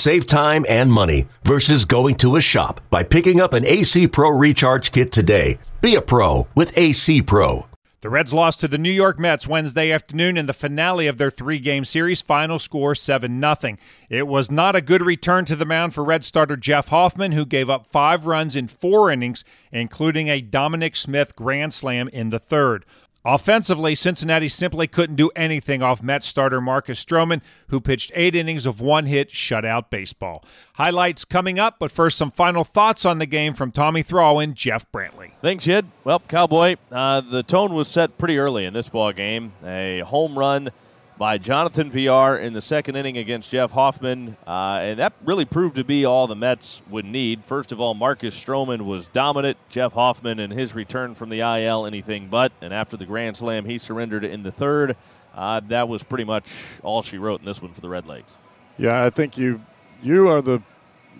Save time and money versus going to a shop by picking up an AC Pro Recharge Kit today. Be a pro with AC Pro. The Reds lost to the New York Mets Wednesday afternoon in the finale of their three game series, final score 7 0. It was not a good return to the mound for Red starter Jeff Hoffman, who gave up five runs in four innings, including a Dominic Smith grand slam in the third. Offensively, Cincinnati simply couldn't do anything off Mets starter Marcus Stroman, who pitched eight innings of one hit shutout baseball. Highlights coming up, but first, some final thoughts on the game from Tommy Thrall and Jeff Brantley. Thanks, Jed. Well, Cowboy, uh, the tone was set pretty early in this ball game. A home run by Jonathan Villar in the second inning against Jeff Hoffman, uh, and that really proved to be all the Mets would need. First of all, Marcus Stroman was dominant. Jeff Hoffman and his return from the IL, anything but. And after the grand slam, he surrendered in the third. Uh, that was pretty much all she wrote in this one for the Redlegs. Yeah, I think you you are the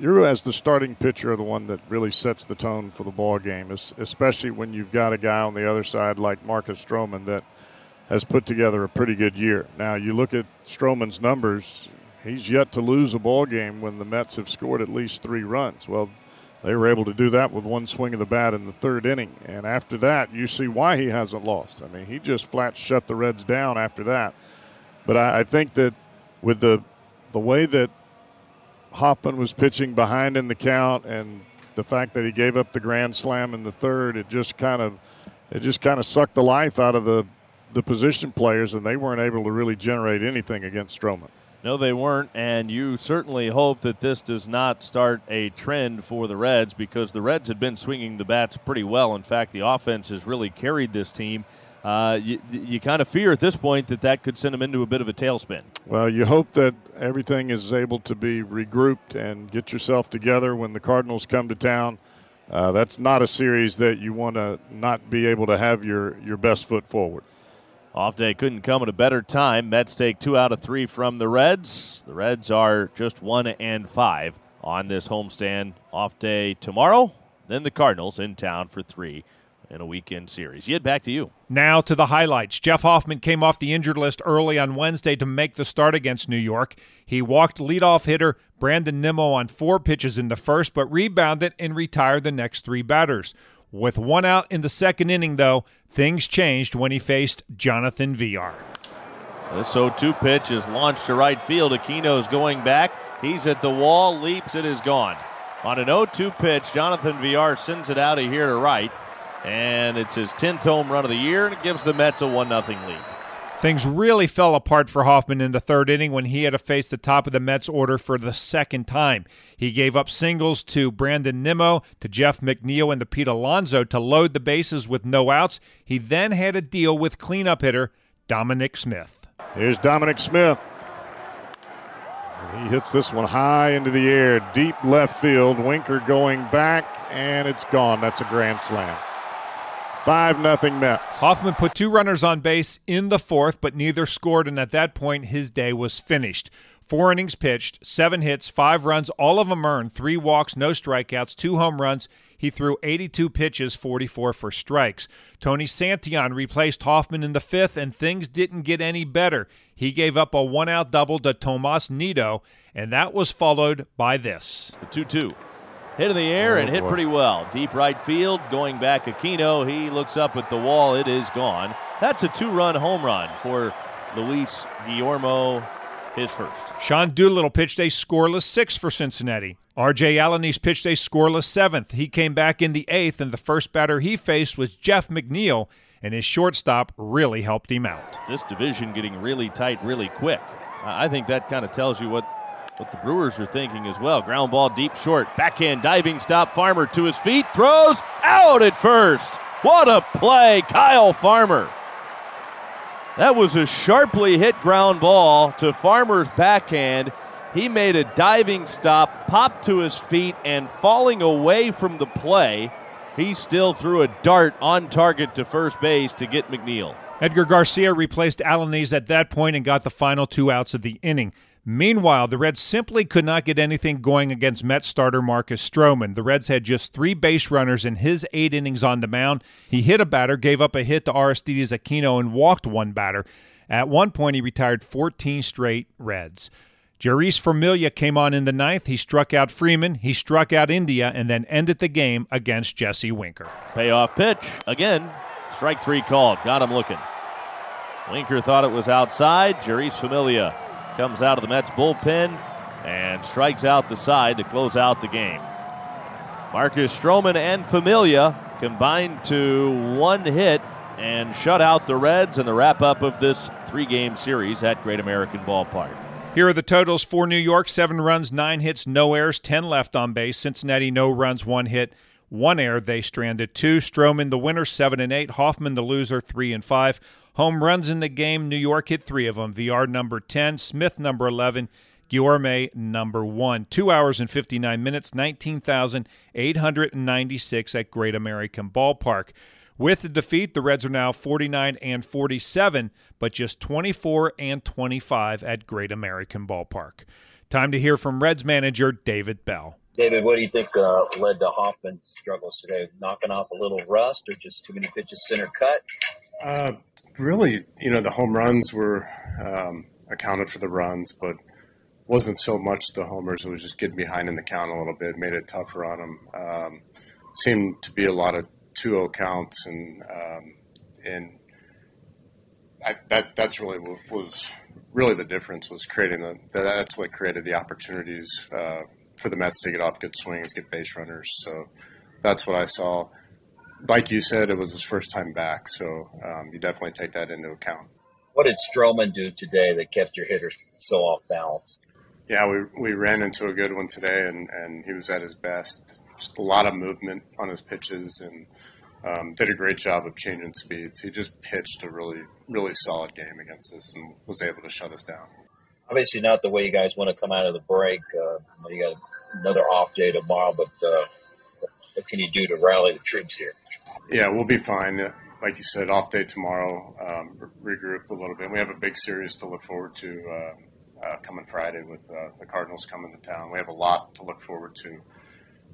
you as the starting pitcher are the one that really sets the tone for the ball game, especially when you've got a guy on the other side like Marcus Stroman that – has put together a pretty good year. Now you look at Stroman's numbers; he's yet to lose a ball game when the Mets have scored at least three runs. Well, they were able to do that with one swing of the bat in the third inning, and after that, you see why he hasn't lost. I mean, he just flat shut the Reds down after that. But I, I think that with the the way that Hoffman was pitching behind in the count and the fact that he gave up the grand slam in the third, it just kind of it just kind of sucked the life out of the the position players, and they weren't able to really generate anything against Stroman. No, they weren't, and you certainly hope that this does not start a trend for the Reds because the Reds had been swinging the bats pretty well. In fact, the offense has really carried this team. Uh, you, you kind of fear at this point that that could send them into a bit of a tailspin. Well, you hope that everything is able to be regrouped and get yourself together when the Cardinals come to town. Uh, that's not a series that you want to not be able to have your, your best foot forward. Off day couldn't come at a better time. Mets take two out of three from the Reds. The Reds are just one and five on this homestand. Off day tomorrow. Then the Cardinals in town for three in a weekend series. Yet back to you. Now to the highlights. Jeff Hoffman came off the injured list early on Wednesday to make the start against New York. He walked leadoff hitter Brandon Nimmo on four pitches in the first, but rebounded and retired the next three batters. With one out in the second inning, though, things changed when he faced Jonathan Villar. This 0 2 pitch is launched to right field. Aquino's going back. He's at the wall, leaps, it is gone. On an 0 2 pitch, Jonathan Villar sends it out of here to right. And it's his 10th home run of the year, and it gives the Mets a 1 0 lead. Things really fell apart for Hoffman in the third inning when he had to face the top of the Mets order for the second time. He gave up singles to Brandon Nimmo, to Jeff McNeil, and to Pete Alonso to load the bases with no outs. He then had a deal with cleanup hitter Dominic Smith. Here's Dominic Smith. he hits this one high into the air, deep left field. Winker going back, and it's gone. That's a grand slam. 5 nothing Mets. Hoffman put two runners on base in the fourth, but neither scored, and at that point, his day was finished. Four innings pitched, seven hits, five runs, all of them earned, three walks, no strikeouts, two home runs. He threw 82 pitches, 44 for strikes. Tony Santillan replaced Hoffman in the fifth, and things didn't get any better. He gave up a one out double to Tomas Nido, and that was followed by this. The 2 2. Hit in the air oh, and hit boy. pretty well. Deep right field, going back Aquino. He looks up at the wall. It is gone. That's a two run home run for Luis Guillorme, his first. Sean Doolittle pitched a scoreless six for Cincinnati. RJ Alaniz pitched a scoreless seventh. He came back in the eighth, and the first batter he faced was Jeff McNeil, and his shortstop really helped him out. This division getting really tight really quick. I think that kind of tells you what what the Brewers are thinking as well. Ground ball deep short. Backhand diving stop. Farmer to his feet. Throws out at first. What a play, Kyle Farmer. That was a sharply hit ground ball to Farmer's backhand. He made a diving stop, popped to his feet, and falling away from the play, he still threw a dart on target to first base to get McNeil. Edgar Garcia replaced Alaniz at that point and got the final two outs of the inning. Meanwhile, the Reds simply could not get anything going against Mets starter Marcus Stroman. The Reds had just three base runners in his eight innings on the mound. He hit a batter, gave up a hit to Aristides Aquino, and walked one batter. At one point, he retired 14 straight Reds. Jeurys Familia came on in the ninth. He struck out Freeman, he struck out India, and then ended the game against Jesse Winker. Payoff pitch. Again, strike three called. Got him looking. Winker thought it was outside. Jeurys Familia comes out of the Mets bullpen and strikes out the side to close out the game. Marcus Stroman and Familia combined to one hit and shut out the Reds in the wrap up of this three game series at Great American Ballpark. Here are the totals for New York seven runs, nine hits, no errors, 10 left on base. Cincinnati, no runs, one hit, one error. They stranded two. Stroman, the winner, seven and eight. Hoffman, the loser, three and five. Home runs in the game, New York hit three of them. Villar number 10, Smith, number 11, Guillorme, number 1. Two hours and 59 minutes, 19,896 at Great American Ballpark. With the defeat, the Reds are now 49 and 47, but just 24 and 25 at Great American Ballpark. Time to hear from Reds manager David Bell. David, what do you think uh, led to Hoffman's struggles today? Knocking off a little rust or just too many pitches center cut? Uh, really, you know, the home runs were um, accounted for the runs, but wasn't so much the homers. It was just getting behind in the count a little bit, made it tougher on them. Um, seemed to be a lot of 2-0 counts, and um, and I, that that's really what was really the difference was creating the that's what created the opportunities uh, for the Mets to get off good swings, get base runners. So that's what I saw like you said, it was his first time back, so um, you definitely take that into account. What did Stroman do today that kept your hitters so off balance? Yeah, we, we ran into a good one today, and, and he was at his best. Just a lot of movement on his pitches, and um, did a great job of changing speeds. He just pitched a really really solid game against us, and was able to shut us down. Obviously, not the way you guys want to come out of the break. Uh, you got another off day tomorrow, but uh, what can you do to rally the troops here? Yeah, we'll be fine. Like you said, off day tomorrow, um, regroup a little bit. We have a big series to look forward to uh, uh, coming Friday with uh, the Cardinals coming to town. We have a lot to look forward to.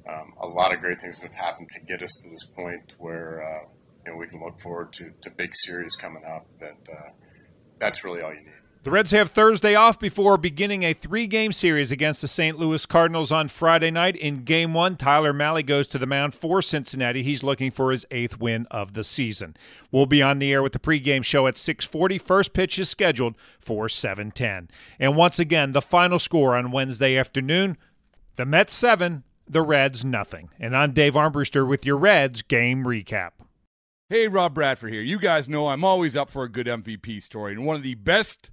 Um, a lot of great things have happened to get us to this point where uh, you know we can look forward to, to big series coming up. That uh, that's really all you need. The Reds have Thursday off before beginning a three game series against the St. Louis Cardinals on Friday night. In game one, Tyler Mahle goes to the mound for Cincinnati. He's looking for his eighth win of the season. We'll be on the air with the pregame show at 640. First pitch is scheduled for 710. And once again, the final score on Wednesday afternoon the Mets 7, the Reds nothing. And I'm Dave Armbruster with your Reds game recap. Hey, Rob Bradford here. You guys know I'm always up for a good MVP story, and one of the best